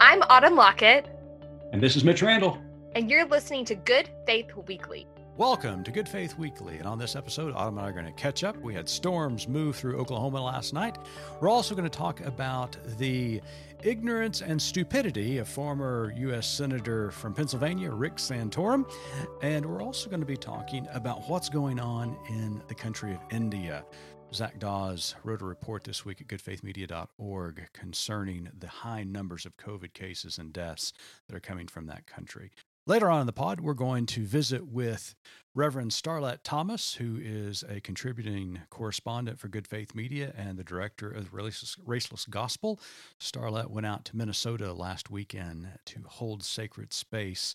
I'm Autumn Lockett, And this is Mitch Randall. and you're listening to Good Faith Weekly. Welcome to Good Faith Weekly. And on this episode, Autumn and I are going to catch up. We had storms move through Oklahoma last night. We're also going to talk about the ignorance and stupidity of former U.S. Senator from Pennsylvania, Rick Santorum. And we're also going to be talking about what's going on in the country of India. Zach Dawes wrote a report this week at goodfaithmedia.org concerning the high numbers of COVID cases and deaths that are coming from that country. Later on in the pod, we're going to visit with Reverend Starlette Thomas, who is a contributing correspondent for Good Faith Media and the director of Raceless, Raceless Gospel. Starlette went out to Minnesota last weekend to hold sacred space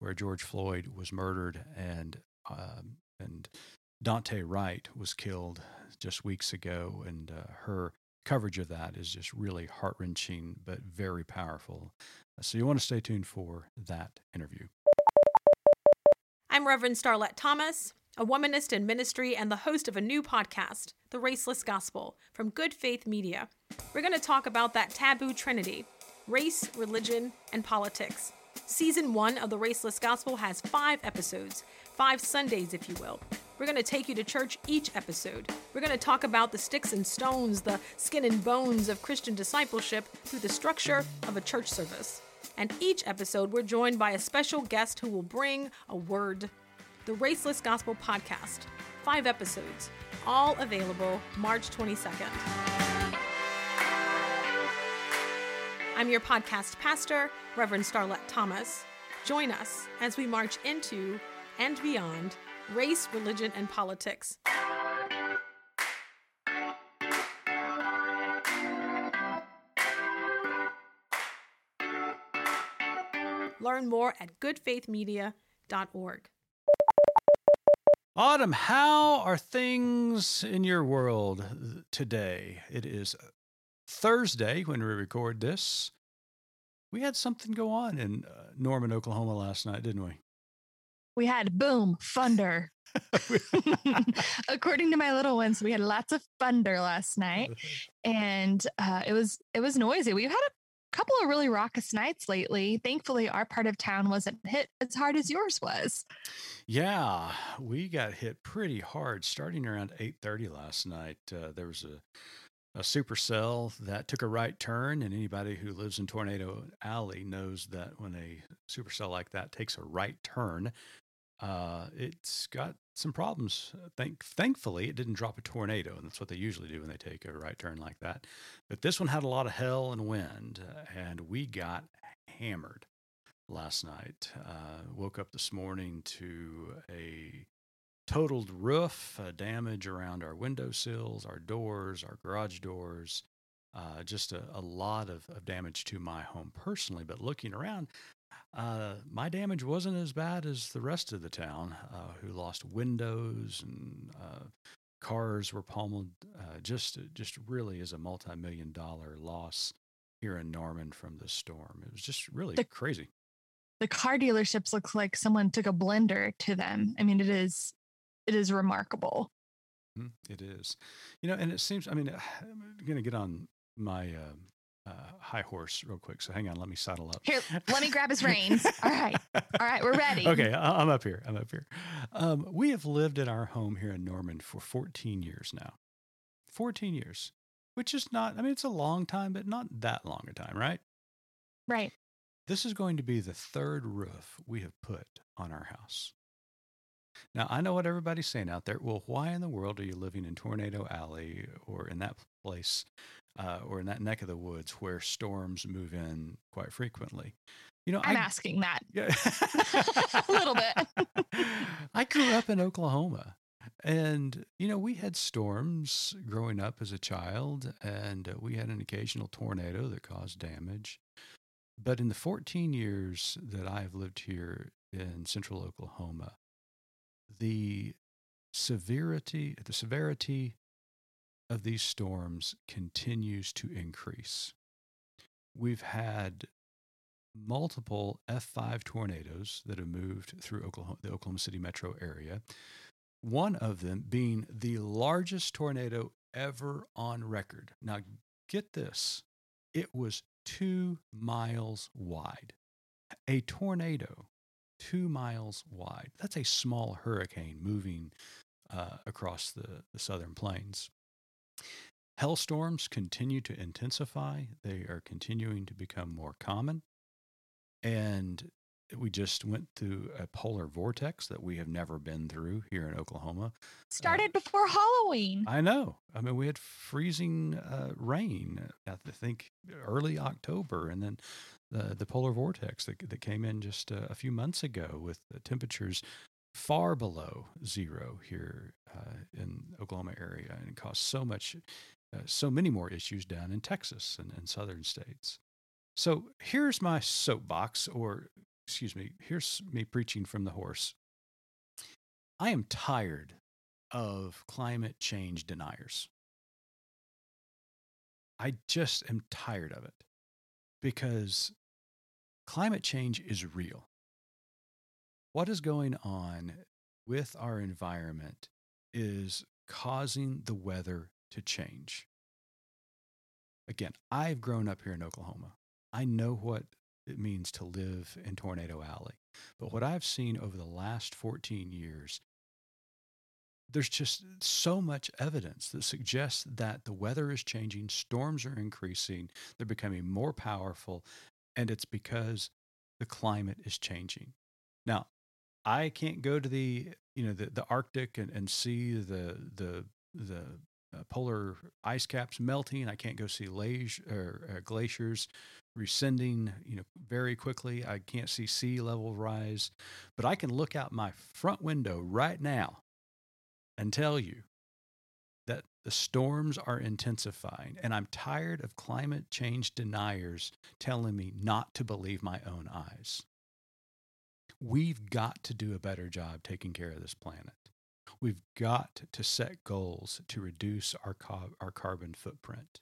where George Floyd was murdered and um, and Daunte Wright was killed just weeks ago, and uh, her coverage of that is just really heart wrenching but very powerful. So you want to stay tuned for that interview. I'm Reverend Starlette Thomas, a womanist in ministry and the host of a new podcast, The Raceless Gospel, from Good Faith Media. We're going to talk about that taboo trinity race, religion, and politics. Season one of The Raceless Gospel has five episodes, five Sundays, if you will. We're going to take you to church each episode. We're going to talk about the sticks and stones, the skin and bones of Christian discipleship through the structure of a church service. And each episode, we're joined by a special guest who will bring a word. The Raceless Gospel Podcast. Five episodes, all available March 22nd. I'm your podcast pastor, Reverend Starlette Thomas. Join us as we march into and beyond race, religion, and politics. Learn more at goodfaithmedia.org. Autumn, how are things in your world today? It is Thursday when we record this. We had something go on in uh, Norman, Oklahoma last night, didn't we? We had boom, thunder. According to my little ones, we had lots of thunder last night, and uh, it was it was noisy. We've had a couple of really raucous nights lately. Thankfully, our part of town wasn't hit as hard as yours was. Yeah, we got hit pretty hard starting around 8:30 last night. Uh, there was a a supercell that took a right turn, and anybody who lives in Tornado Alley knows that when a supercell like that takes a right turn, uh, it's got some problems. Thank, thankfully, it didn't drop a tornado, and that's what they usually do when they take a right turn like that. But this one had a lot of hell and wind, uh, and we got hammered last night. Uh, woke up this morning to a totaled roof, uh, damage around our windowsills, our doors, our garage doors. Uh, just a, a lot of, of damage to my home personally. But looking around, uh, my damage wasn't as bad as the rest of the town, uh, who lost windows and uh, cars were pummeled. Uh, just, just really is a multi-million dollar loss here in Norman from this storm. It was just really The- crazy. The car dealerships look like someone took a blender to them. I mean, it is it is remarkable. Mm, It is, you know, and it seems. I mean, I'm going to get on my uh, high horse real quick. So hang on, let me saddle up. Here, let me grab his reins. All right, all right, we're ready. Okay, I- I'm up here. I'm up here. Um, we have lived in our home here in Norman for 14 years now. 14 years, which is not. I mean, it's a long time, but not that long a time, right? Right. This is going to be the third roof we have put on our house. Now, I know what everybody's saying out there. Well, why in the world are you living in Tornado Alley or in that place uh, or in that neck of the woods where storms move in quite frequently? You know, I'm I, asking that. yeah. A little bit. I grew up in Oklahoma. And, you know, we had storms growing up as a child, and uh, we had an occasional tornado that caused damage. But in the 14 years that I've lived here in central Oklahoma, the severity, the severity of these storms continues to increase. We've had multiple F5 tornadoes that have moved through Oklahoma, the Oklahoma City metro area. One of them being the largest tornado ever on record. Now, get this it was two miles wide. A tornado two miles wide. That's a small hurricane moving uh, across the, the southern plains. Hailstorms continue to intensify, they are continuing to become more common. And we just went through a polar vortex that we have never been through here in Oklahoma. Started uh, before Halloween. I know. I mean, we had freezing uh, rain, I think early October, and then the, the polar vortex that, that came in just a, a few months ago with temperatures far below zero here uh, in Oklahoma area and it caused so much, uh, so many more issues down in Texas and, and southern states. So here's my soapbox, or excuse me, here's me preaching from the horse. I am tired of climate change deniers. I just am tired of it because climate change is real. What is going on with our environment is causing the weather to change. Again, I've grown up here in Oklahoma. I know what it means to live in Tornado Alley. But what I've seen over the last 14 years, there's just so much evidence that suggests that the weather is changing, storms are increasing, they're becoming more powerful, and it's because the climate is changing. Now, I can't go to the you know the, the Arctic and, and see the the the uh, polar ice caps melting. I can't go see lage, or, uh, glaciers rescinding, you know, very quickly. I can't see sea level rise, but I can look out my front window right now and tell you that the storms are intensifying. And I'm tired of climate change deniers telling me not to believe my own eyes. We've got to do a better job taking care of this planet. We've got to set goals to reduce our, co- our carbon footprint.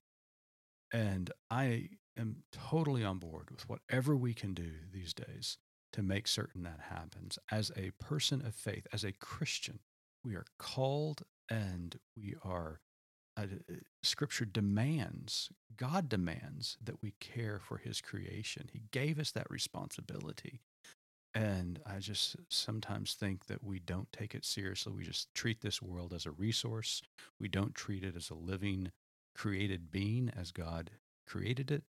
And I am totally on board with whatever we can do these days to make certain that happens. As a person of faith, as a Christian, we are called and we are, uh, scripture demands, God demands that we care for his creation. He gave us that responsibility. And I just sometimes think that we don't take it seriously. We just treat this world as a resource. We don't treat it as a living, created being as God created it.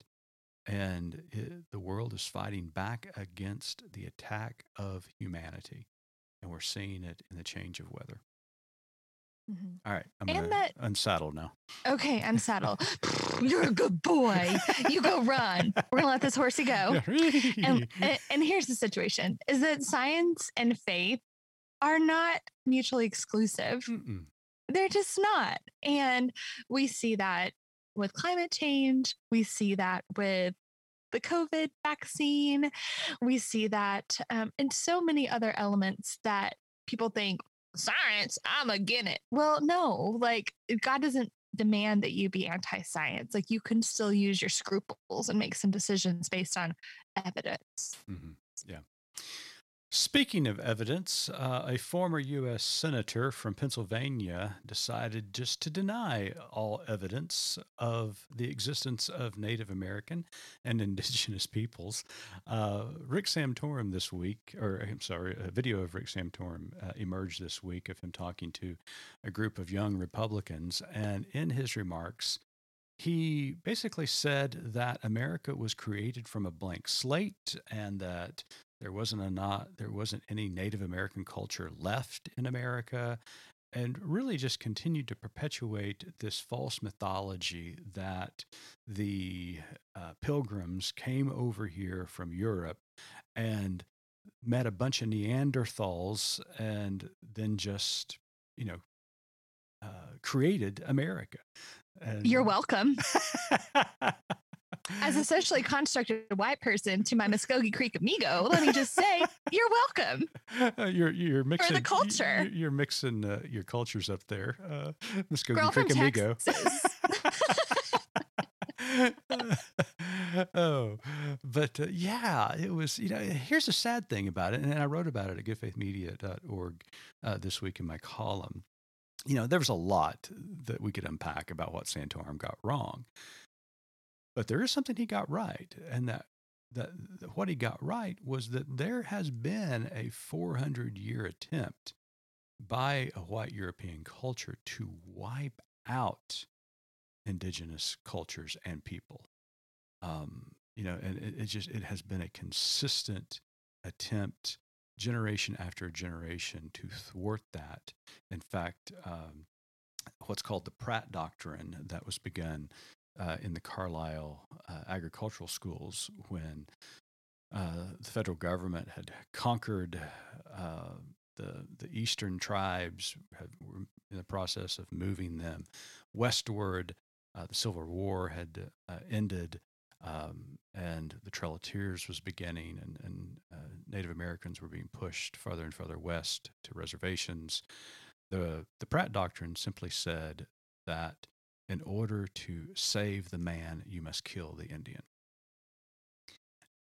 And it, the world is fighting back against the attack of humanity. And we're seeing it in the change of weather. Mm-hmm. All right, I'm and that, unsaddle now. Okay, unsaddle. You're a good boy. You go run. We're gonna let this horsey go. and, and, and here's the situation: is that science and faith are not mutually exclusive. Mm-mm. They're just not, and we see that with climate change. We see that with the COVID vaccine. We see that um, in so many other elements that people think science, I'm against it. Well, no, like God doesn't demand that you be anti science. Like you can still use your scruples and make some decisions based on evidence. Mm-hmm. Yeah. Speaking of evidence, uh, a former U.S. Senator from Pennsylvania decided just to deny all evidence of the existence of Native American and indigenous peoples. Uh, Rick Santorum this week, or I'm sorry, a video of Rick Santorum uh, emerged this week of him talking to a group of young Republicans. And in his remarks, he basically said that America was created from a blank slate and that there wasn't a not there wasn't any Native American culture left in America, and really just continued to perpetuate this false mythology that the uh, pilgrims came over here from Europe and met a bunch of Neanderthals and then just you know uh, created America. And You're welcome. As a socially constructed white person to my Muskogee Creek amigo, let me just say, you're welcome. Uh, you're you're mixing for the culture. You're, mixing uh, your cultures up there, uh, Muskogee Girl Creek amigo. oh, but uh, yeah, it was, you know, here's the sad thing about it. And I wrote about it at goodfaithmedia.org uh, this week in my column. You know, there was a lot that we could unpack about what Santorum got wrong. But there is something he got right, and that that what he got right was that there has been a 400 year attempt by a white European culture to wipe out indigenous cultures and people. Um, you know, and it, it just it has been a consistent attempt generation after generation to thwart that. In fact, um, what's called the Pratt Doctrine that was begun uh, in the Carlisle uh, agricultural schools when uh, the federal government had conquered uh, the the eastern tribes, had, were in the process of moving them westward. Uh, the Civil War had uh, ended. Um, and the Trail of Tears was beginning, and, and Native Americans were being pushed farther and farther west to reservations. The, the Pratt Doctrine simply said that in order to save the man, you must kill the Indian.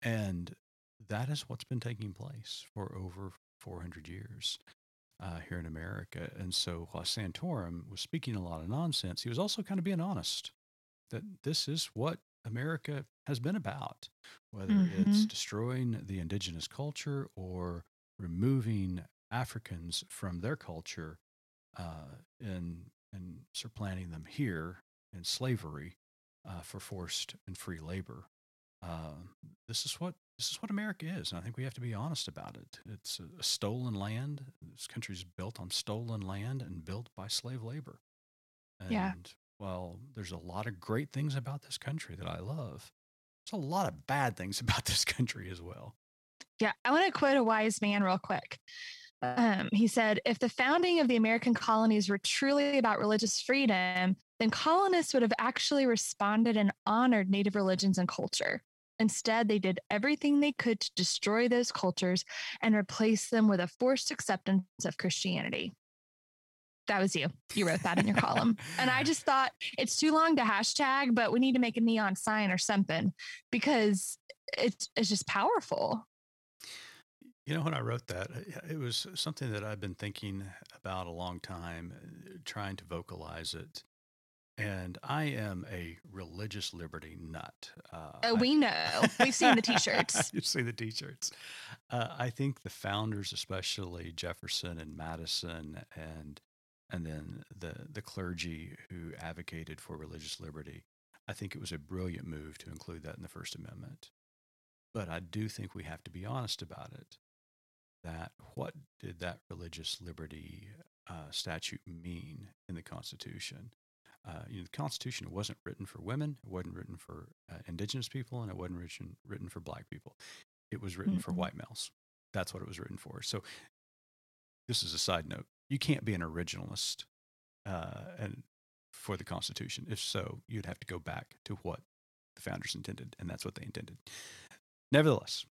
And that is what's been taking place for over 400 years uh, here in America. And so while Santorum was speaking a lot of nonsense, he was also kind of being honest that this is what America has been about, whether mm-hmm. it's destroying the indigenous culture or removing Africans from their culture uh, and and supplanting them here in slavery uh, for forced and free labor. Uh, this is what this is what America is, and I think we have to be honest about it. It's a, a stolen land. This country is built on stolen land and built by slave labor. And yeah. while there's a lot of great things about this country that I love, there's a lot of bad things about this country as well. Yeah, I want to quote a wise man real quick. Um, he said, if the founding of the American colonies were truly about religious freedom, then colonists would have actually responded and honored Native religions and culture. Instead, they did everything they could to destroy those cultures and replace them with a forced acceptance of Christianity. That was you. You wrote that in your column. And I just thought it's too long to hashtag, but we need to make a neon sign or something because it's, it's just powerful. You know, when I wrote that, it was something that I've been thinking about a long time, uh, trying to vocalize it. And I am a religious liberty nut. Uh, oh, we know. We've seen the t-shirts. You've seen the t-shirts. Uh, I think the founders, especially Jefferson and Madison, and and then the the clergy who advocated for religious liberty, I think it was a brilliant move to include that in the First Amendment. But I do think we have to be honest about it that what did that religious liberty uh, statute mean in the Constitution? Uh, you know, the Constitution wasn't written for women, it wasn't written for uh, indigenous people, and it wasn't written, written for black people. It was written mm-hmm. for white males. That's what it was written for. So, this is a side note. You can't be an originalist uh, and for the Constitution. If so, you'd have to go back to what the founders intended, and that's what they intended. Nevertheless,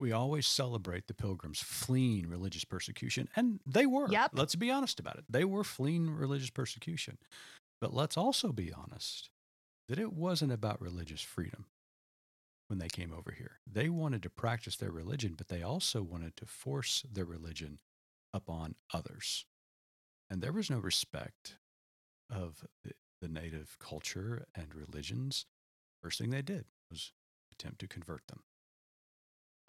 we always celebrate the pilgrims fleeing religious persecution, and they were. Yep. Let's be honest about it. They were fleeing religious persecution. But let's also be honest that it wasn't about religious freedom when they came over here. They wanted to practice their religion, but they also wanted to force their religion upon others. And there was no respect of the native culture and religions. First thing they did was attempt to convert them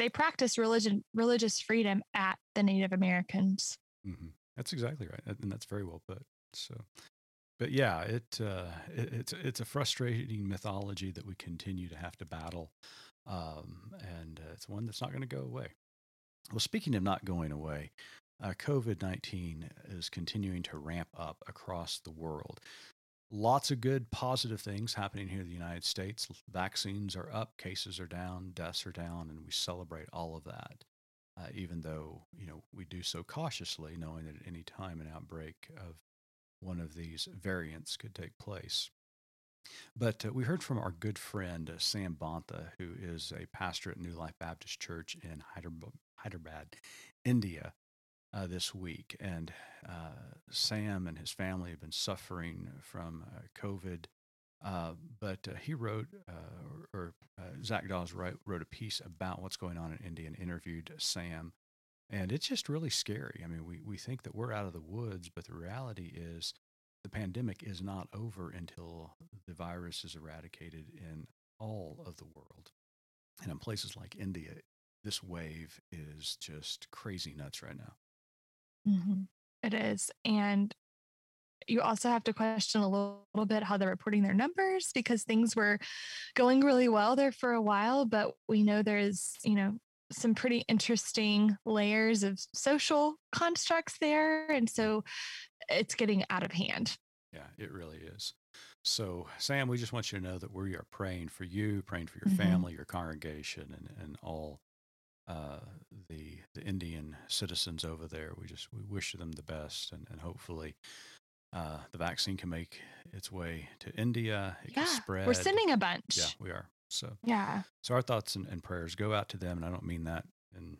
they practice religion religious freedom at the Native Americans. Mm-hmm. That's exactly right, and that's very well put. So, but yeah, it, uh, it, it's it's a frustrating mythology that we continue to have to battle, um, and uh, it's one that's not going to go away. Well, speaking of not going away, uh, COVID nineteen is continuing to ramp up across the world lots of good positive things happening here in the United States. Vaccines are up, cases are down, deaths are down, and we celebrate all of that. Uh, even though you know we do so cautiously, knowing that at any time an outbreak of one of these variants could take place. But uh, we heard from our good friend uh, Sam Bantha, who is a pastor at New Life Baptist Church in Hyderabad, India, uh, this week, and uh, Sam and his family have been suffering from uh, COVID. Uh, but uh, he wrote, uh, or, Zach Dawes wrote, wrote a piece about what's going on in India and interviewed Sam. And it's just really scary. I mean, we, we think that we're out of the woods, but the reality is the pandemic is not over until the virus is eradicated in all of the world. And in places like India, this wave is just crazy nuts right now. Mhm. It is. And you also have to question a little, little bit how they're reporting their numbers because things were going really well there for a while, but we know there's, you know, some pretty interesting layers of social constructs there. And so it's getting out of hand. Yeah, it really is. So, Sam, we just want you to know that we are praying for you, praying for your Mhm. family, your congregation, and, and all uh, the the Indian citizens over there. We just we wish them the best, and, and hopefully uh, the vaccine can make its way to India. It Yeah. can spread. We're sending a bunch. Yeah, we are. So, Yeah. so our thoughts and, and prayers go out to them, and I don't mean that in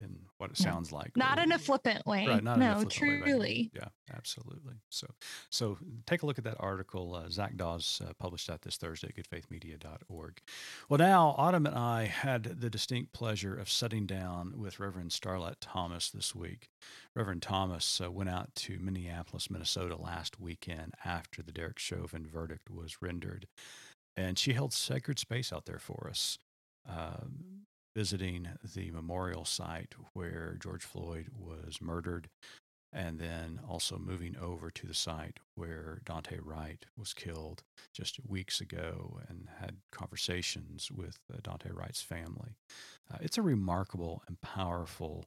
in what it No, sounds like. Not but- in a flippant way. Right, not no, flippant way, truly. yeah, absolutely. So, so take a look at that article. Uh, Zach Dawes uh, published that this Thursday at goodfaithmedia.org. Well, now Autumn and I had the distinct pleasure of sitting down with Reverend Starlette Thomas this week. Reverend Thomas uh, went out to Minneapolis, Minnesota last weekend after the Derek Chauvin verdict was rendered, and she held sacred space out there for us. Um, visiting the memorial site where George Floyd was murdered, and then also moving over to the site where Daunte Wright was killed just weeks ago and had conversations with uh, Daunte Wright's family. Uh, it's a remarkable and powerful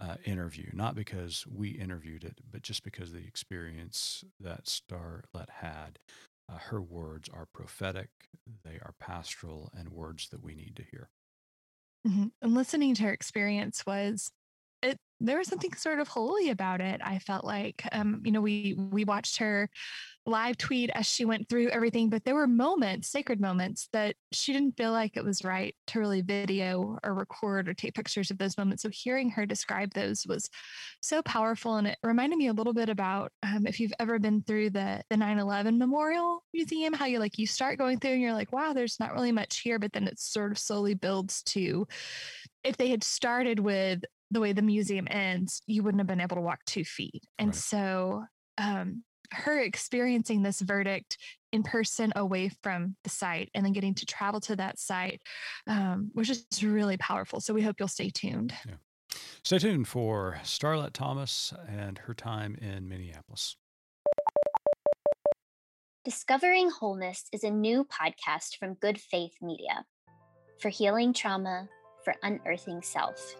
uh, interview, not because we interviewed it, but just because of the experience that Starlette had. Uh, her words are prophetic, they are pastoral, and words that we need to hear. Mhm. And listening to her experience was there was something sort of holy about it. I felt like um, you know, we we watched her live tweet as she went through everything, but there were moments, sacred moments, that she didn't feel like it was right to really video or record or take pictures of those moments. So hearing her describe those was so powerful. And it reminded me a little bit about um, if you've ever been through the the 9-11 Memorial Museum, how you like you start going through and you're like, wow, there's not really much here, but then it sort of slowly builds to if they had started with the way the museum ends, you wouldn't have been able to walk two feet. And Right. so um, her experiencing this verdict in person away from the site and then getting to travel to that site um, was just really powerful. So we hope you'll stay tuned. Stay tuned for Starlette Thomas and her time in Minneapolis. Discovering Wholeness is a new podcast from Good Faith Media for healing trauma, for unearthing self.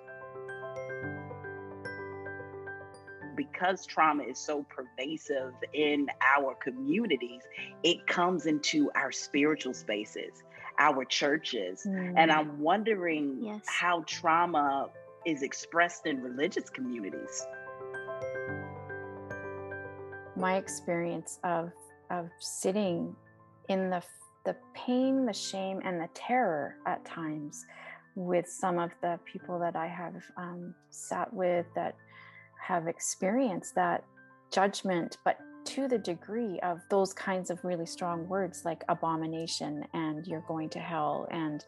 Because trauma is so pervasive in our communities, it comes into our spiritual spaces, our churches. And I'm wondering Yes. how trauma is expressed in religious communities. my experience of of sitting in the the pain, the shame, and the terror at times with some of the people that I have um, sat with that have experienced that judgment, but to the degree of those kinds of really strong words like abomination and you're going to hell, and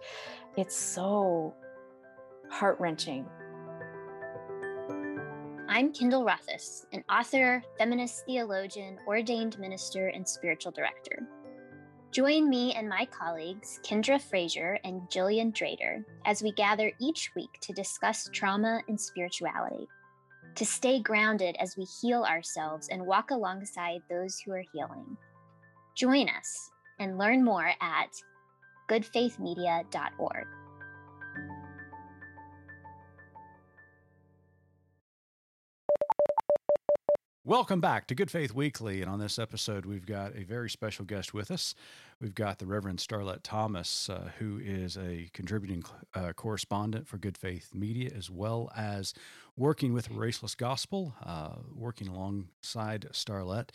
it's so heart wrenching I'm Kendall Rothis, an author, feminist theologian, ordained minister, and spiritual director. Join me and my colleagues, Kendra Frazier and Jillian Drader, as we gather each week to discuss trauma and spirituality, to stay grounded as we heal ourselves and walk alongside those who are healing. Join us and learn more at goodfaithmedia.org. Welcome back to Good Faith Weekly. And on this episode, we've got a very special guest with us. We've got the Reverend Starlette Thomas, uh, who is a contributing uh, correspondent for Good Faith Media, as well as working with Raceless Gospel, uh, working alongside Starlette.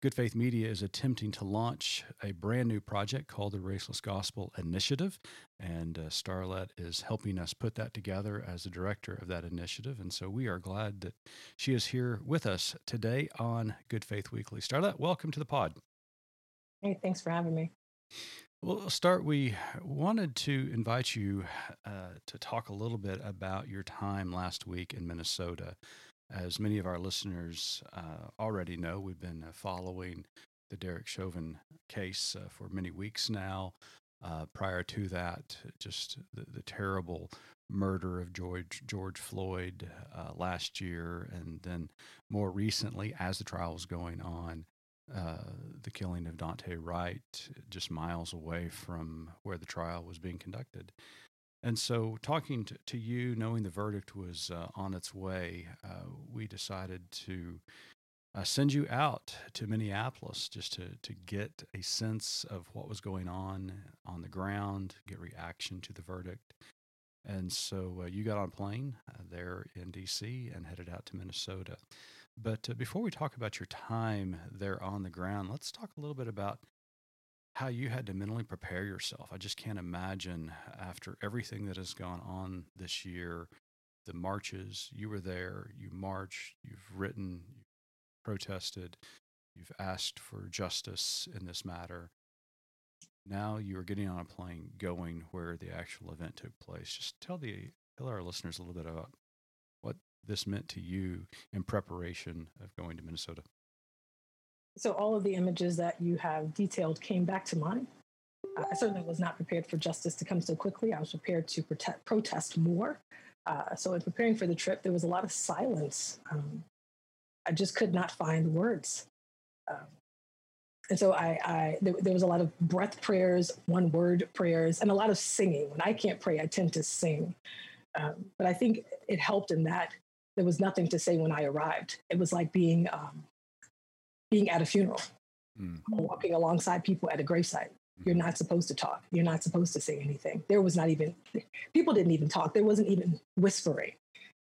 Good Faith Media is attempting to launch a brand new project called the Raceless Gospel Initiative. And uh, Starlette is helping us put that together as the director of that initiative. And so we are glad that she is here with us today on Good Faith Weekly. Starlette, welcome to the pod. Hey, thanks for having me. Well, start. We wanted to invite you uh, to talk a little bit about your time last week in Minnesota. As many of our listeners uh, already know, we've been uh, following the Derek Chauvin case uh, for many weeks now. Uh, prior to that, just the, the, terrible murder of George George Floyd uh, last year, and then more recently, as the trial was going on, uh, the killing of Daunte Wright, just miles away from where the trial was being conducted. And so, talking to, to you, knowing the verdict was uh, on its way, uh, we decided to uh, send you out to Minneapolis just to, to get a sense of what was going on on the ground, get reaction to the verdict. And so, uh, you got on a plane uh, there in DC and headed out to Minnesota. But uh, before we talk about your time there on the ground, let's talk a little bit about how you had to mentally prepare yourself. I just can't imagine after everything that has gone on this year, the marches, you were there, you marched, you've written, you've protested, you've asked for justice in this matter. Now you are getting on a plane going where the actual event took place. Just tell the tell our listeners a little bit about what this meant to you in preparation of going to Minnesota. So all of the images that you have detailed came back to mind. Uh, I certainly was not prepared for justice to come so quickly. I was prepared to protect, protest more. Uh, so in preparing for the trip, there was a lot of silence. Um, I just could not find words. Um, and so I, I there, there, was a lot of breath prayers, one word prayers, and a lot of singing. When I can't pray, I tend to sing. Um, but I think it helped in that there was nothing to say when I arrived. It was like being um, being at a funeral, mm. walking alongside people at a gravesite. You're mm-hmm. not supposed to talk. You're not supposed to say anything. There was not even, people didn't even talk. There wasn't even whispering.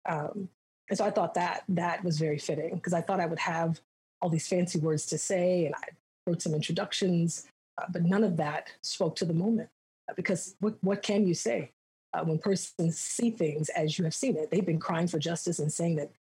Um, and so I thought that that was very fitting because I thought I would have all these fancy words to say and I wrote some introductions, uh, but none of that spoke to the moment uh, because what, what can you say? Uh, when persons see things as you have seen it, they've been crying for justice and saying that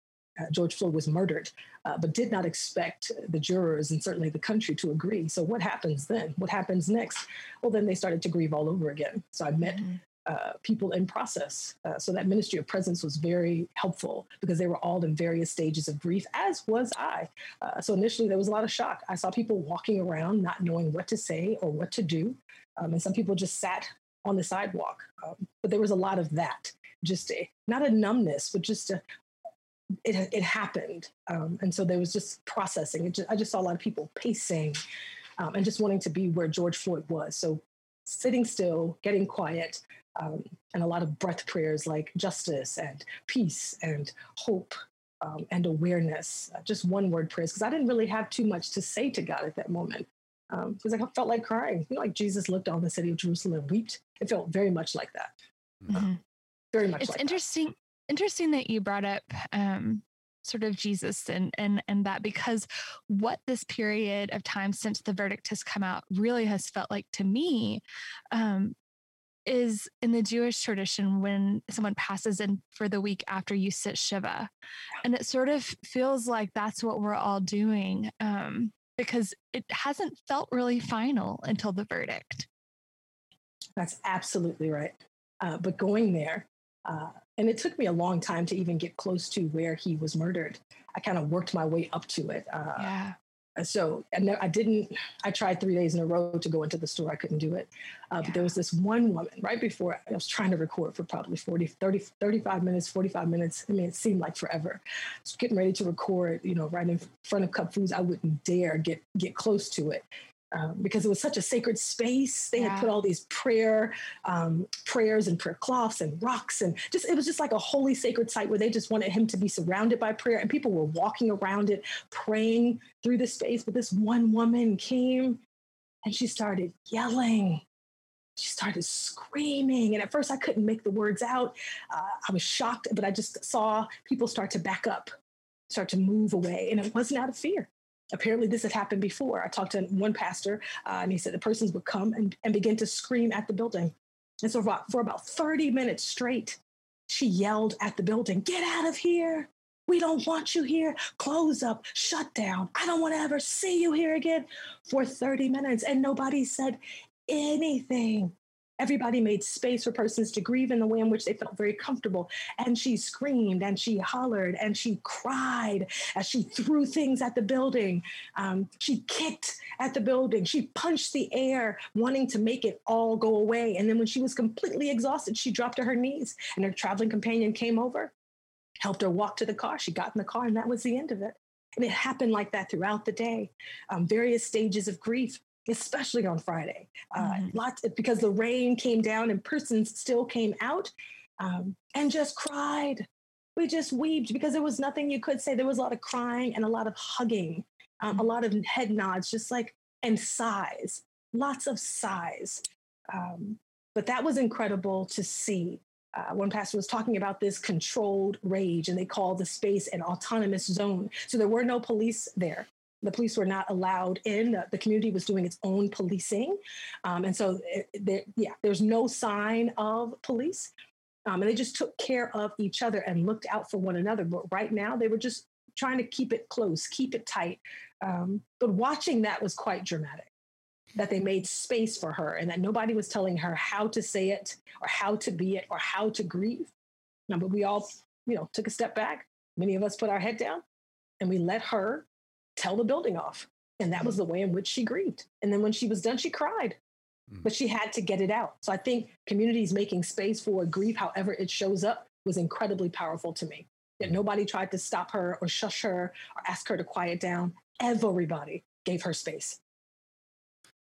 George Floyd was murdered, uh, but did not expect the jurors and certainly the country to agree. So, what happens then? What happens next? Well, then they started to grieve all over again. So, I met mm-hmm. uh, people in process. Uh, so, that ministry of presence was very helpful because they were all in various stages of grief, as was I. Uh, so, initially, there was a lot of shock. I saw people walking around not knowing what to say or what to do. Um, and some people just sat on the sidewalk. Um, but there was a lot of that just a, not a numbness, but just a, it, it happened. Um, and so there was just processing. Just, I just saw a lot of people pacing um, and just wanting to be where George Floyd was. So sitting still, getting quiet, um, and a lot of breath prayers like justice and peace and hope um, and awareness. Uh, just one word prayers, because I didn't really have too much to say to God at that moment. Because um, I felt like crying. You know, like Jesus looked on the city of Jerusalem and wept. It felt very much like that. Mm-hmm. very much. It's like interesting. That interesting that you brought up um, sort of Jesus and and and that because what this period of time since the verdict has come out really has felt like to me um, is in the Jewish tradition when someone passes in for the week after you sit Shiva, and it sort of feels like that's what we're all doing um, because it hasn't felt really final until the verdict. That's absolutely right. Uh, but going there uh, and it took me a long time to even get close to where he was murdered. I kind of worked my way up to it. Uh, yeah. So I, I, didn't, I tried three days in a row to go into the store. I couldn't do it. Uh, yeah. But there was this one woman right before I was trying to record for probably 40, 30, 35 minutes, 45 minutes. I mean, it seemed like forever. I was getting ready to record, you know, right in front of Cup Foods. I wouldn't dare get, get close to it um, because it was such a sacred space. They yeah. had put all these prayer um, prayers and prayer cloths and rocks and just it was just like a holy sacred site where they just wanted him to be surrounded by prayer and people were walking around it praying through the space. But this one woman came and she started yelling. She started screaming, and at first I couldn't make the words out. Uh, I was shocked, but I just saw people start to back up, start to move away, and it wasn't out of fear apparently this had happened before. I talked to one pastor, uh, and he said the persons would come and, and begin to scream at the building. And so for for about 30 minutes straight, she yelled at the building, Get out of here. We don't want you here. Close up, shut down. I don't want to ever see you here again for 30 minutes. And nobody said anything. Everybody made space for persons to grieve in the way in which they felt very comfortable. And she screamed and she hollered and she cried as she threw things at the building. Um, she kicked at the building. She punched the air, wanting to make it all go away. And then when she was completely exhausted, she dropped to her knees and her traveling companion came over, helped her walk to the car. She got in the car, and that was the end of it. And it happened like that throughout the day. Um, various stages of grief especially on Friday. Uh, mm-hmm. Lots because the rain came down and persons still came out um, and just cried. We just wept because there was nothing you could say. There was a lot of crying and a lot of hugging, um, mm-hmm. a lot of head nods, just like and sighs, lots of sighs. Um, but that was incredible to see. Uh, one pastor was talking about this controlled rage, and they called the space an autonomous zone. So there were no police there the police were not allowed in. The, the community was doing its own policing. Um, and so, it, there, yeah, there's no sign of police. Um, and they just took care of each other and looked out for one another. But right now, they were just trying to keep it close, keep it tight. Um, but watching that was quite dramatic that they made space for her and that nobody was telling her how to say it or how to be it or how to grieve. No, but we all, you know, took a step back. Many of us put our head down and we let her tell the building off. And that was the way in which she grieved. And then when she was done, she cried, mm. but she had to get it out. So I think communities making space for grief, however it shows up, was incredibly powerful to me. That mm. nobody tried to stop her or shush her or ask her to quiet down. Everybody gave her space.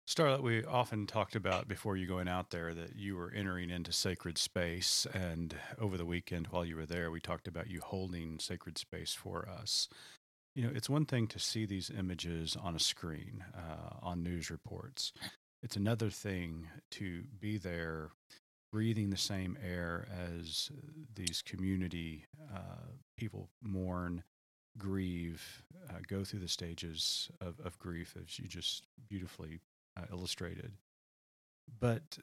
Starlette, we often talked about before you going out there that you were entering into sacred space. And over the weekend while you were there, we talked about you holding sacred space for us. You know, it's one thing to see these images on a screen, uh, on news reports. It's another thing to be there breathing the same air as these community uh, people mourn, grieve, uh, go through the stages of, of grief, as you just beautifully uh, illustrated. But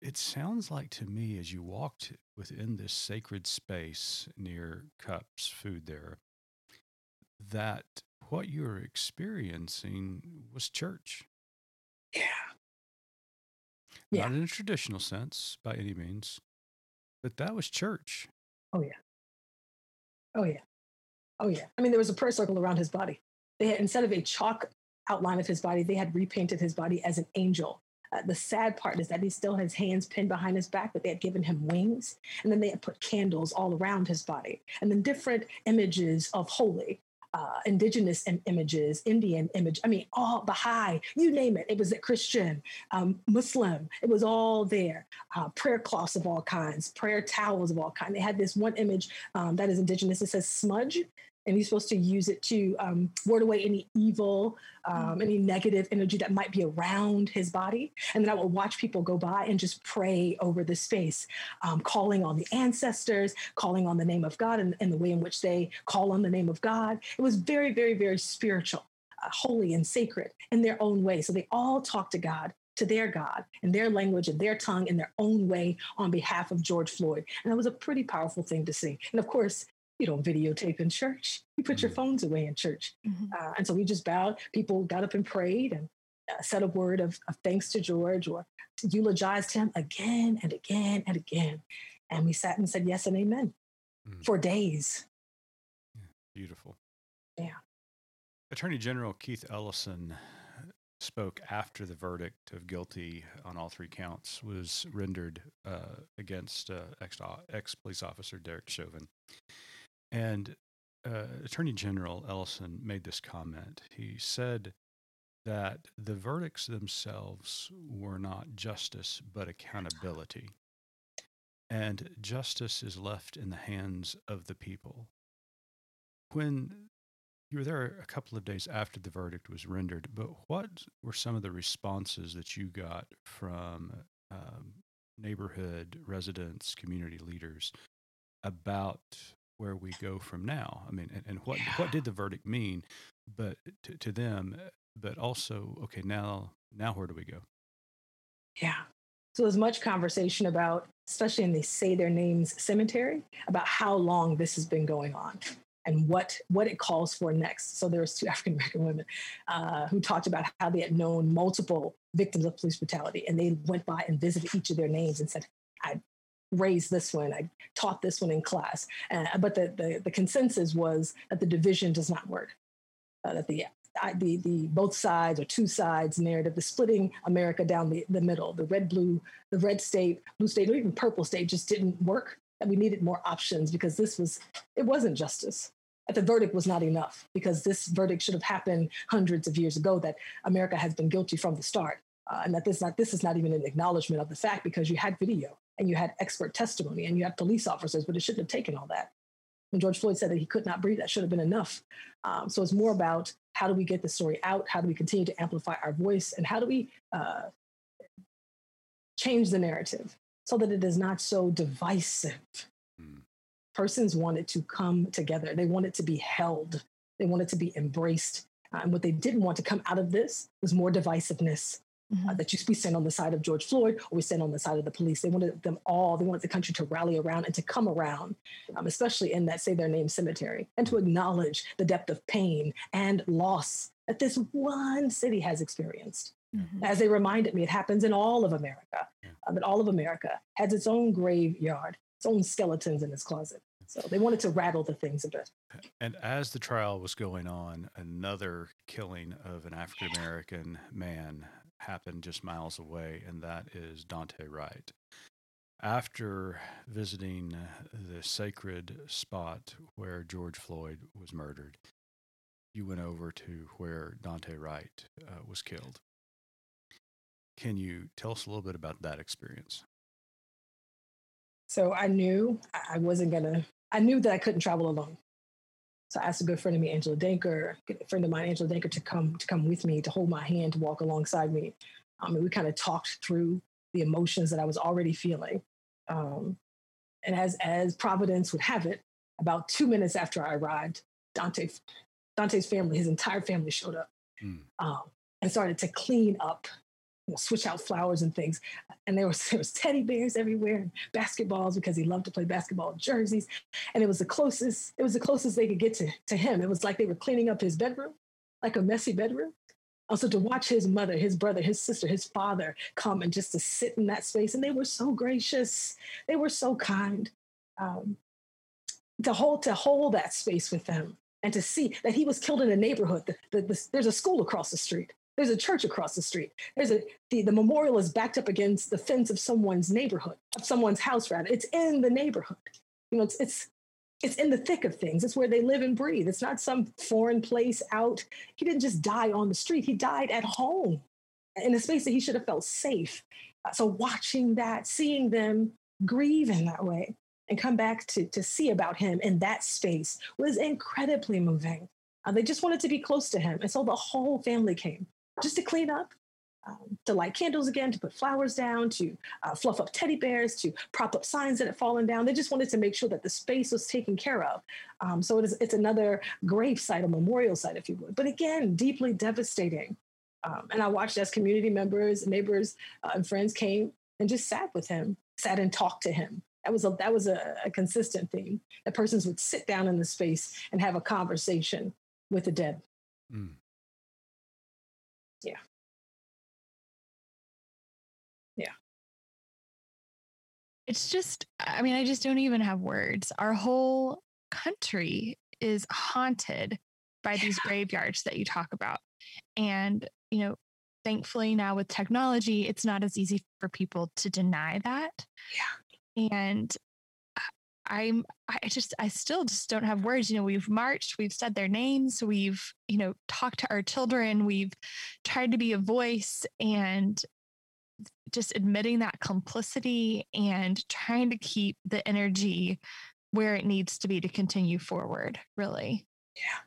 it sounds like to me, as you walked within this sacred space near Cups Food there, that what you were experiencing was church. Yeah. Not in a traditional sense by any means, but that was church. Oh, yeah. Oh, yeah. Oh, yeah. I mean, there was a prayer circle around his body. They had, instead of a chalk outline of his body, they had repainted his body as an angel. Uh, the sad part is that he still has hands pinned behind his back, but they had given him wings. And then they had put candles all around his body. And then different images of holy uh, indigenous Im- images, Indian image. I mean, all Baha'i, you name it. It was a Christian, um, Muslim. It was all there. Uh, prayer cloths of all kinds, prayer towels of all kinds. They had this one image um, that is indigenous. It says smudge, and he's supposed to use it to um, ward away any evil, um, any negative energy that might be around his body. And then I would watch people go by and just pray over the space, um, calling on the ancestors, calling on the name of God, and, and, the way in which they call on the name of God. It was very, very, very spiritual, uh, holy, and sacred in their own way. So they all talk to God to their God in their language and their tongue in their own way on behalf of George Floyd. And that was a pretty powerful thing to see. And of course, you don't videotape in church. You put your mm-hmm. phones away in church. Mm-hmm. Uh, and so we just bowed. People got up and prayed and uh, said a word of, of thanks to George or eulogized him again and again and again. And we sat and said yes and amen mm-hmm. for days. Yeah, beautiful. Yeah. Attorney General Keith Ellison spoke after the verdict of guilty on all three counts was rendered uh, against uh, ex police officer Derek Chauvin. And uh, Attorney General Ellison made this comment. He said that the verdicts themselves were not justice, but accountability. And justice is left in the hands of the people. When you were there a couple of days after the verdict was rendered, but what were some of the responses that you got from um, neighborhood residents, community leaders about where we go from now. I mean, and, and what yeah. what did the verdict mean, but to, to them, but also okay now now where do we go? Yeah. So there's much conversation about, especially in the Say Their Names cemetery, about how long this has been going on. and what what it calls for next. So there was two African American women uh, who talked about how they had known multiple victims of police brutality, and they went by and visited each of their names and said, "I raised this one, I taught this one in class." Uh, but the, the the consensus was that the division does not work. Uh, that the the the both sides or two sides narrative, the splitting America down the, the middle, the red blue, the red state, blue state, or even purple state just didn't work. That we needed more options because this was it wasn't justice. That the verdict was not enough because this verdict should have happened hundreds of years ago. That America has been guilty from the start, uh, and that this not this is not even an acknowledgement of the fact because you had video and you had expert testimony and you had police officers, but it shouldn't have taken all that. When George Floyd said that he could not breathe, that should have been enough. Um, so it's more about how do we get the story out? How do we continue to amplify our voice? And how do we uh, change the narrative so that it is not so divisive? Mm. Persons wanted to come together, they wanted to be held, they wanted to be embraced. Uh, and what they didn't want to come out of this was more divisiveness, mm-hmm. uh, that you we stand on the side of George Floyd or we stand on the side of the police. They wanted them all, they wanted the country to rally around and to come around, um, especially in that say their name cemetery, and to acknowledge the depth of pain and loss that this one city has experienced. Mm-hmm. As they reminded me, it happens in all of America, uh, that all of America has its own graveyard, its own skeletons in its closet. So they wanted to rattle the things a bit. And as the trial was going on, another killing of an African American man happened just miles away, and that is Daunte Wright. After visiting the sacred spot where George Floyd was murdered, you went over to where Daunte Wright uh, was killed. Can you tell us a little bit about that experience? So I knew I wasn't gonna. I knew that I couldn't travel alone. So I asked a good friend of me, Angela Danker, a friend of mine, Angela Danker, to come to come with me, to hold my hand, to walk alongside me. Um, and we kind of talked through the emotions that I was already feeling. Um, and as as Providence would have it, about two minutes after I arrived, Daunte Daunte's family, his entire family showed up mm. um, and started to clean up switch out flowers and things. And there was there was teddy bears everywhere and basketballs because he loved to play basketball jerseys. And it was the closest, it was the closest they could get to, to him. It was like they were cleaning up his bedroom, like a messy bedroom. Also to watch his mother, his brother, his sister, his father come and just to sit in that space. And they were so gracious. They were so kind. Um, to hold to hold that space with them and to see that he was killed in a neighborhood. The, the, the, there's a school across the street. There's a church across the street. There's a the, the memorial is backed up against the fence of someone's neighborhood, of someone's house rather. It's in the neighborhood. You know, it's it's it's in the thick of things. It's where they live and breathe. It's not some foreign place out. He didn't just die on the street. He died at home in a space that he should have felt safe. Uh, so watching that, seeing them grieve in that way and come back to, to see about him in that space was incredibly moving. Uh, they just wanted to be close to him. And so the whole family came just to clean up, um, to light candles again, to put flowers down, to uh, fluff up teddy bears, to prop up signs that had fallen down. They just wanted to make sure that the space was taken care of. Um, so it is, it's another grave site, a memorial site, if you would. But again, deeply devastating. Um, and I watched as community members, neighbors, uh, and friends came and just sat with him, sat and talked to him. That was a that was a, a consistent theme. That persons would sit down in the space and have a conversation with the dead. Mm. Yeah. Yeah. It's just, I mean, I just don't even have words. Our whole country is haunted by these graveyards that you talk about. And, you know, thankfully now with technology, it's not as easy for people to deny that. Yeah. And I'm I just I still just don't have words. You know, we've marched, we've said their names, we've, you know, talked to our children, we've tried to be a voice and just admitting that complicity and trying to keep the energy where it needs to be to continue forward, really. Yeah.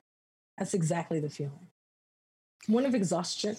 That's exactly the feeling. One of exhaustion,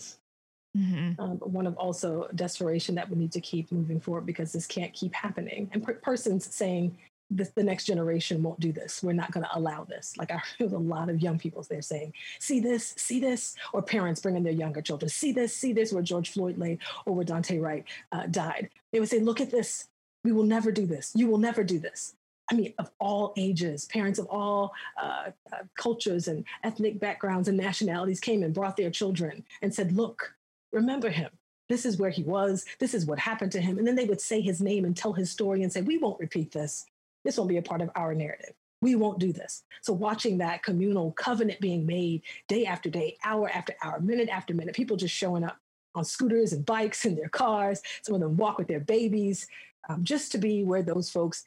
Mm-hmm. Um, one of also desperation that we need to keep moving forward because this can't keep happening. And per- persons saying, the, the next generation won't do this. We're not going to allow this. Like I heard a lot of young people there saying, see this, see this, or parents bringing their younger children, see this, see this, where George Floyd lay or where Daunte Wright uh, died. They would say, look at this. We will never do this. You will never do this. I mean, of all ages, parents of all uh, uh, cultures and ethnic backgrounds and nationalities came and brought their children and said, Look, remember him. This is where he was. This is what happened to him. And then they would say his name and tell his story and say, We won't repeat this. This won't be a part of our narrative. We won't do this. So, watching that communal covenant being made day after day, hour after hour, minute after minute, people just showing up on scooters and bikes in their cars. Some of them walk with their babies, um, just to be where those folks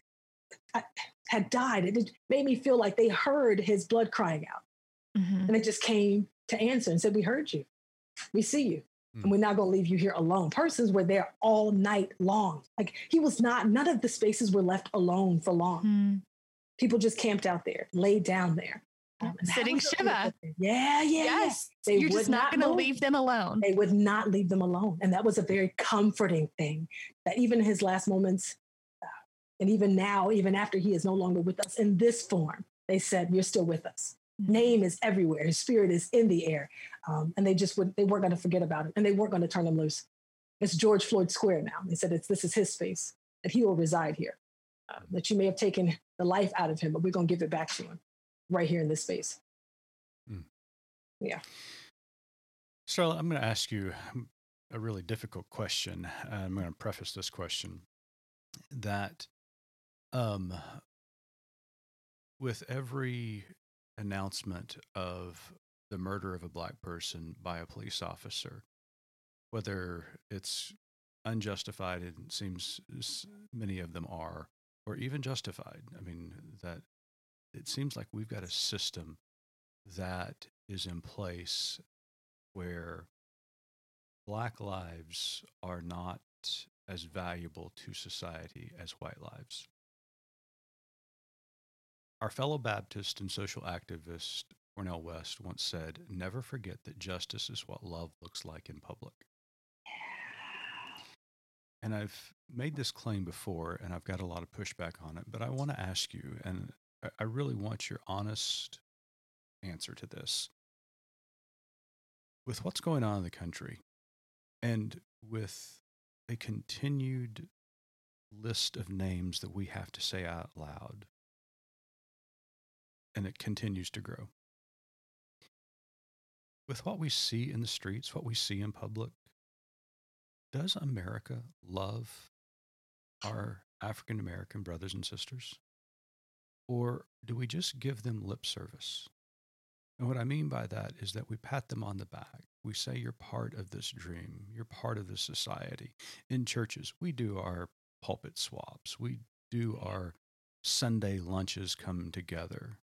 uh, had died. It made me feel like they heard his blood crying out. Mm-hmm. And it just came to answer and said, We heard you. We see you. Mm. And we're not going to leave you here alone. Persons were there all night long. Like he was not, none of the spaces were left alone for long. Mm. People just camped out there, laid down there. Um, Sitting Shiva. Yeah, yeah. Yes. They You're just not, not going to leave them alone. They would not leave them alone. And that was a very comforting thing that even his last moments, uh, and even now, even after he is no longer with us in this form, they said, You're still with us. Name is everywhere. His spirit is in the air. Um, and they just would, they weren't going to forget about it and they weren't going to turn him loose. It's George Floyd Square now. They said, it's, This is his space, that he will reside here. Uh, that you may have taken the life out of him, but we're going to give it back to him right here in this space. Mm. Yeah. Starla, I'm going to ask you a really difficult question. I'm going to preface this question that um, with every announcement of the murder of a black person by a police officer, whether it's unjustified, it seems many of them are, or even justified. I mean, that it seems like we've got a system that is in place where black lives are not as valuable to society as white lives. Our fellow Baptist and social activist Cornel West once said, Never forget that justice is what love looks like in public. And I've made this claim before, and I've got a lot of pushback on it, but I want to ask you, and I really want your honest answer to this. With what's going on in the country and with a continued list of names that we have to say out loud, and it continues to grow. With what we see in the streets, what we see in public, does America love our African American brothers and sisters? Or do we just give them lip service? And what I mean by that is that we pat them on the back. We say, You're part of this dream. You're part of this society. In churches, we do our pulpit swaps, we do our Sunday lunches come together.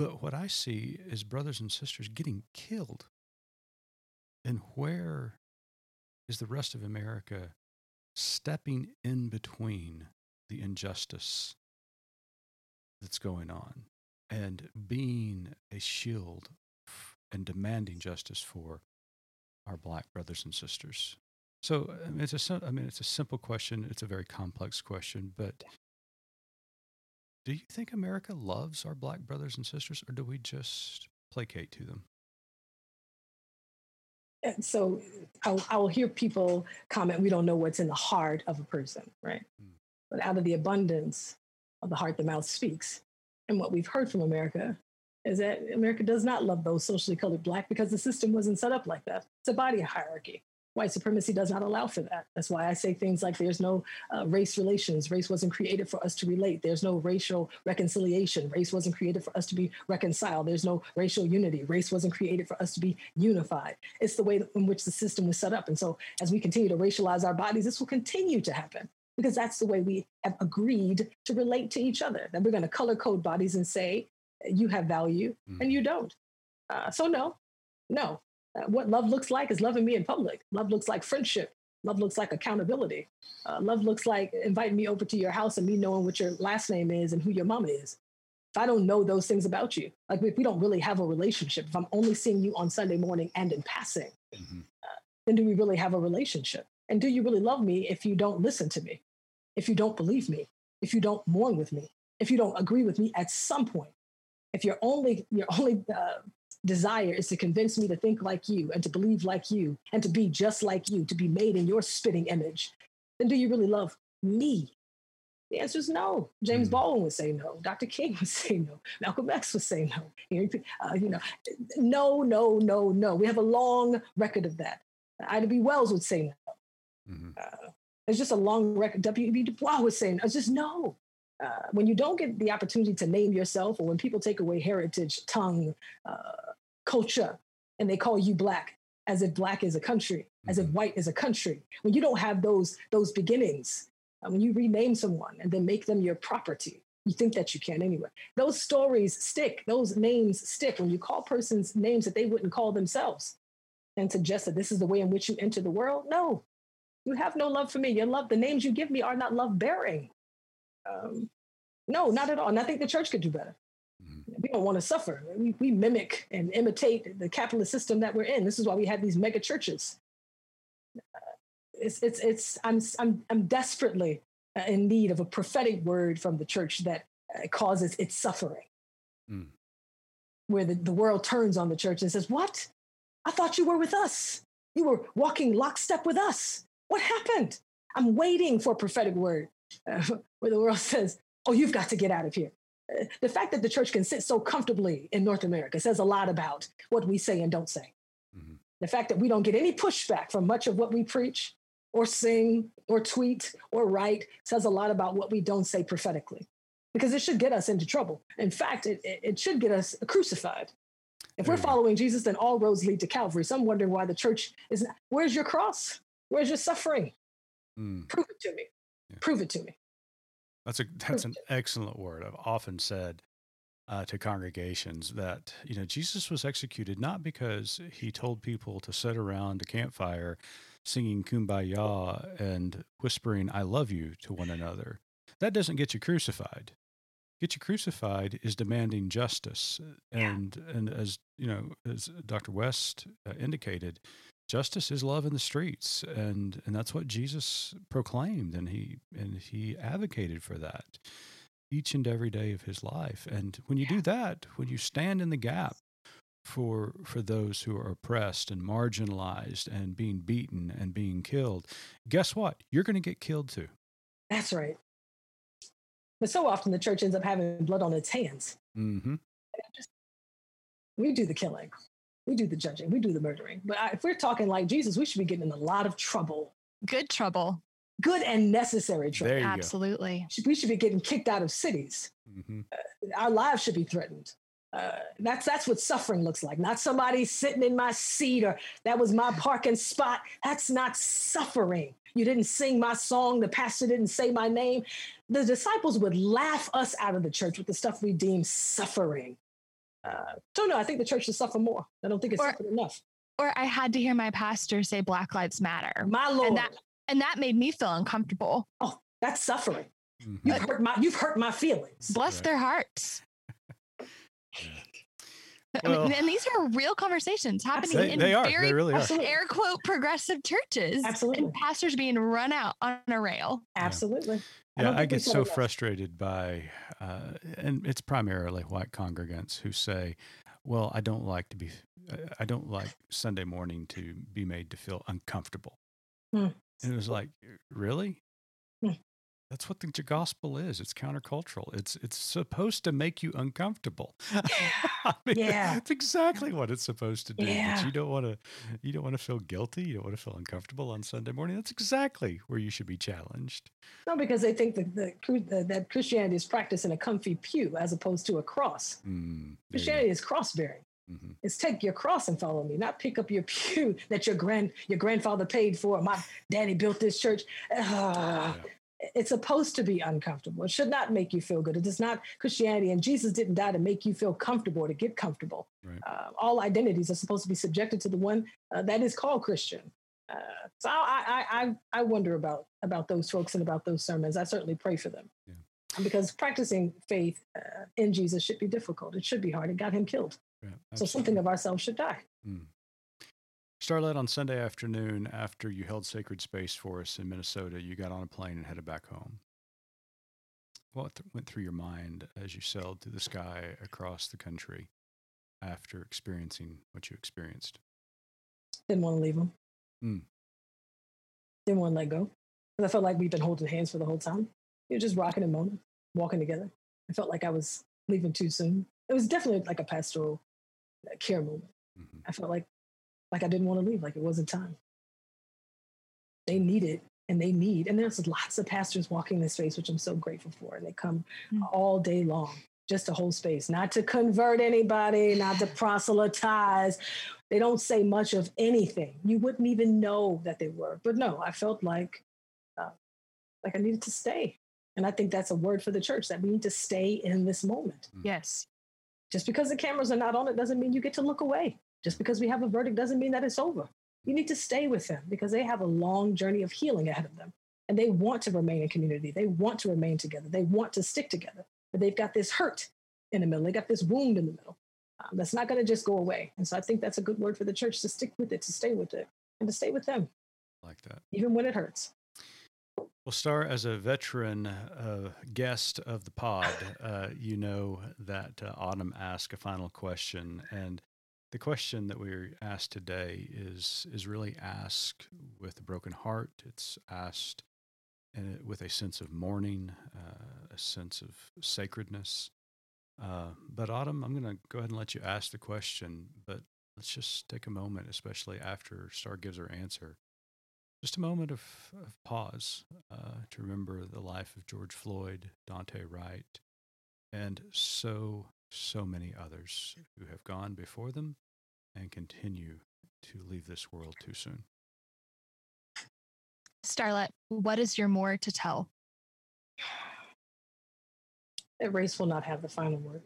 But what I see is brothers and sisters getting killed. And where is the rest of America stepping in between the injustice that's going on and being a shield and demanding justice for our black brothers and sisters. So I mean, it's a I mean it's a simple question. It's a very complex question, but do you think America loves our black brothers and sisters, or do we just placate to them? And so I'll, I'll hear people comment, we don't know what's in the heart of a person, right? Mm. But out of the abundance of the heart, the mouth speaks. And what we've heard from America is that America does not love those socially colored black because the system wasn't set up like that. It's a body hierarchy. White supremacy does not allow for that. That's why I say things like there's no uh, race relations. Race wasn't created for us to relate. There's no racial reconciliation. Race wasn't created for us to be reconciled. There's no racial unity. Race wasn't created for us to be unified. It's the way in which the system was set up. And so as we continue to racialize our bodies, this will continue to happen because that's the way we have agreed to relate to each other. That we're going to color code bodies and say, you have value mm. and you don't. Uh, so, no, no, what love looks like is loving me in public. Love looks like friendship. Love looks like accountability. Uh, love looks like inviting me over to your house and me knowing what your last name is and who your mama is. If I don't know those things about you, like if we don't really have a relationship, if I'm only seeing you on Sunday morning and in passing, mm-hmm. uh, then do we really have a relationship? And do you really love me if you don't listen to me, if you don't believe me, if you don't mourn with me, if you don't agree with me at some point? If you're only you're only uh, desire is to convince me to think like you and to believe like you and to be just like you, to be made in your spitting image, then do you really love me? The answer is no. James Mm. Baldwin would say no. Dr. King would say no. Malcolm X would say no. You know, uh, you know, no, no, no, no. We have a long record of that. Ida B. Wells would say no. Mhm. Uh, it's just a long record. W.E.B. Du Bois was saying, it's just no. Uh, when you don't get the opportunity to name yourself, or when people take away heritage, tongue, uh, culture, and they call you black, as if black is a country, as if Mhm. white is a country. When you don't have those those beginnings, uh, when you rename someone and then make them your property, you think that you can anyway. Those stories stick. Those names stick. When you call persons names that they wouldn't call themselves, and suggest that this is the way in which you enter the world, no, you have no love for me. Your love, the names you give me are not love bearing. Um, no, not at all. And I think the church could do better. Mhm. We don't want to suffer. We, we mimic and imitate the capitalist system that we're in. This is why we have these mega churches. Uh, it's, it's, it's, I'm, I'm, I'm desperately uh, in need of a prophetic word from the church that uh, causes its suffering. Mm. Where the, the world turns on the church and says, What? I thought you were with us. You were walking lockstep with us. What happened? I'm waiting for a prophetic word uh, where the world says, Oh, you've got to get out of here. Uh, the fact that the church can sit so comfortably in North America says a lot about what we say and don't say. Mhm. The fact that we don't get any pushback from much of what we preach or sing or tweet or write says a lot about what we don't say prophetically because it should get us into trouble. In fact, it, it, it should get us crucified. If we're following Jesus, then all roads lead to Calvary. So I'm wondering why the church is. Not, where's your cross? Where's your suffering? Mm. Prove it to me. Yeah. Prove it to me. That's a that's an excellent word. I've often said uh, to congregations that you know Jesus was executed not because he told people to sit around a campfire singing "Kumbaya" and whispering "I love you" to one another. That doesn't get you crucified. Get you crucified is demanding justice, and and as you know, as Dr. West uh, indicated, justice is love in the streets. And and that's what Jesus proclaimed and he and he advocated for that each and every day of his life. And when you do that when you stand in the gap for for those who are oppressed and marginalized and being beaten and being killed guess what? You're going to get killed too. That's right. But so often the church ends up having blood on its hands. mhm We do the killing, we do the judging, we do the murdering. But I, if we're talking like Jesus, we should be getting in a lot of trouble, Good trouble. good and necessary trouble. there you Absolutely. We should be getting kicked out of cities. go hmm Our lives should be threatened. Uh, that's that's what suffering looks like. Not somebody sitting in my seat or that was my parking spot. That's not suffering. You didn't sing my song. The pastor didn't say my name. The disciples would laugh us out of the church with the stuff we deem suffering. Uh, so no, I think the church should suffer more. I don't think it's Or- suffered enough. Or I had to hear my pastor say Black Lives Matter. My lord, that- And that made me feel uncomfortable. oh, that's suffering. Mhm. You've hurt my you've hurt my feelings. Bless Right. their hearts. I Well- mean, and these are real conversations happening they, in they are very really are air quote progressive churches. Absolutely. And pastors being run out on a rail. Absolutely. I Yeah, don't I, get so enough. frustrated by, uh, and it's primarily white congregants who say, "Well, I don't like to be, I- I don't like Sunday morning to be made to feel uncomfortable." Hmm. And it was like, really? Hmm. That's what the gospel is. It's countercultural. It's it's supposed to make you uncomfortable. I mean, Yeah. That's exactly what it's supposed to do. But Yeah. you don't want to you don't want to feel guilty. You don't want to feel uncomfortable on Sunday morning. That's exactly where you should be challenged. No, because they think that, the, uh, that Christianity is practiced in a comfy pew as opposed to a cross. Mm, there you go. Christianity is cross bearing. Mhm. It's take your cross and follow me, not pick up your pew that your grand your grandfather paid for. My daddy built this church. Ah, It's supposed to be uncomfortable. It should not make you feel good. It is not Christianity, and Jesus didn't die to make you feel comfortable or to get comfortable. Right. Uh, all identities are supposed to be subjected to the one uh, that is called Christian. Uh, so I, I, I, I wonder about about those folks and about those sermons. I certainly pray for them. Yeah. Because practicing faith uh, in Jesus should be difficult. It should be hard. It got him killed. Yeah, So something of ourselves should die. Mm. Starlette, on Sunday afternoon, after you held sacred space for us in Minnesota, you got on a plane and headed back home. What th- went through your mind as you sailed through the sky across the country after experiencing what you experienced? Didn't want to leave him. Mm. Didn't want to let go. Because I felt like we'd been holding hands for the whole time. you know, just rocking and moaning, walking together. I felt like I was leaving too soon. It was definitely like a pastoral care moment. Mm-hmm. I felt like like I didn't want to leave, like it wasn't time. They need it and they need, and there's lots of pastors walking this space, which I'm so grateful for. And they come mm-hmm. all day long just to hold space, not to convert anybody, not to proselytize. They don't say much of anything. You wouldn't even know that they were. But no, I felt like uh, like I needed to stay. And I think that's a word for the church that we need to stay in this moment. Mm. Yes. Just because the cameras are not on it doesn't mean you get to look away. Just because we have a verdict doesn't mean that it's over. You need to stay with them because they have a long journey of healing ahead of them. And they want to remain in community. They want to remain together. They want to stick together but they've got this hurt in the middle. They got this wound in the middle. Um, that's not going to just go away. And so I think that's a good word for the church to stick with it, to stay with it, and to stay with them. Like that. Even when it hurts. Well, Star, as a veteran uh, guest of the pod, uh, you know that uh, Autumn asked a final question. And the question that we're asked today is, is really asked with a broken heart. It's asked with a sense of mourning, uh, a sense of sacredness. Uh, but Autumn, I'm going to go ahead and let you ask the question, but let's just take a moment, especially after Star gives her answer, just a moment of, of pause uh, to remember the life of George Floyd, Daunte Wright, and so, so many others who have gone before them and continue to leave this world too soon. Starlette, what is your more to tell? That race will not have the final word.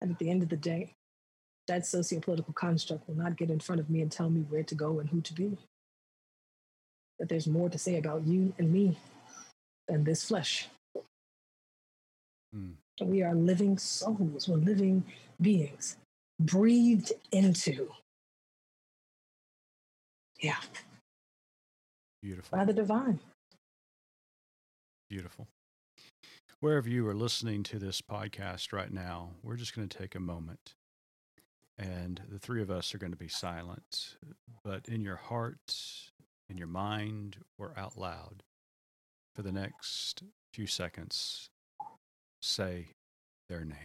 And at the end of the day, that sociopolitical construct will not get in front of me and tell me where to go and who to be. That there's more to say about you and me than this flesh. Mm. We are living souls, we're living beings, breathed into. Yeah. Beautiful. By the divine. Beautiful. Wherever you are listening to this podcast right now, we're just going to take a moment. And the three of us are going to be silent. But in your heart, in your mind, or out loud, for the next few seconds, say their name.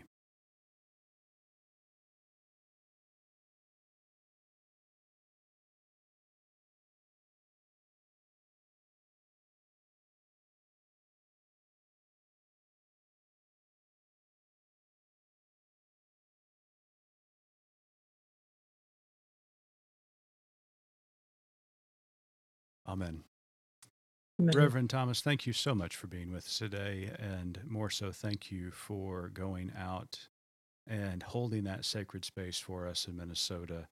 Amen. Amen. Reverend Thomas, thank you so much for being with us today. And more so, thank you for going out and holding that sacred space for us in Minnesota.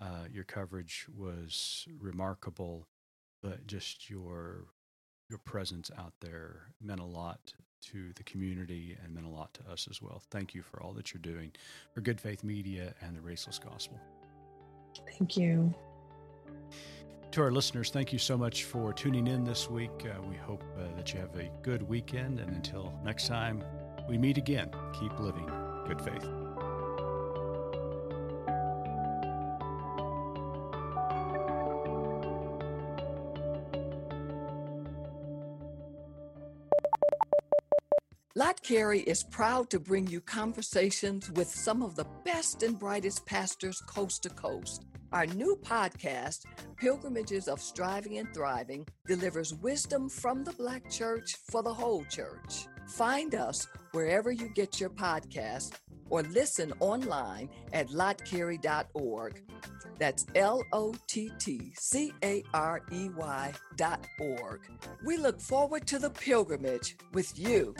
Uh, your coverage was remarkable, but just your your presence out there meant a lot to the community and meant a lot to us as well. Thank you for all that you're doing for Good Faith Media and the Raceless Gospel. Thank you. To our listeners, thank you so much for tuning in this week. Uh, we hope uh, that you have a good weekend. And until next time we meet again, keep living good faith. Lott Carey is proud to bring you conversations with some of the best and brightest pastors coast to coast. Our new podcast, Pilgrimages of Striving and Thriving, delivers wisdom from the Black church for the whole church. Find us wherever you get your podcast or listen online at lottcarey.org. That's L O T T C A R E Y dot org. We look forward to the pilgrimage with you.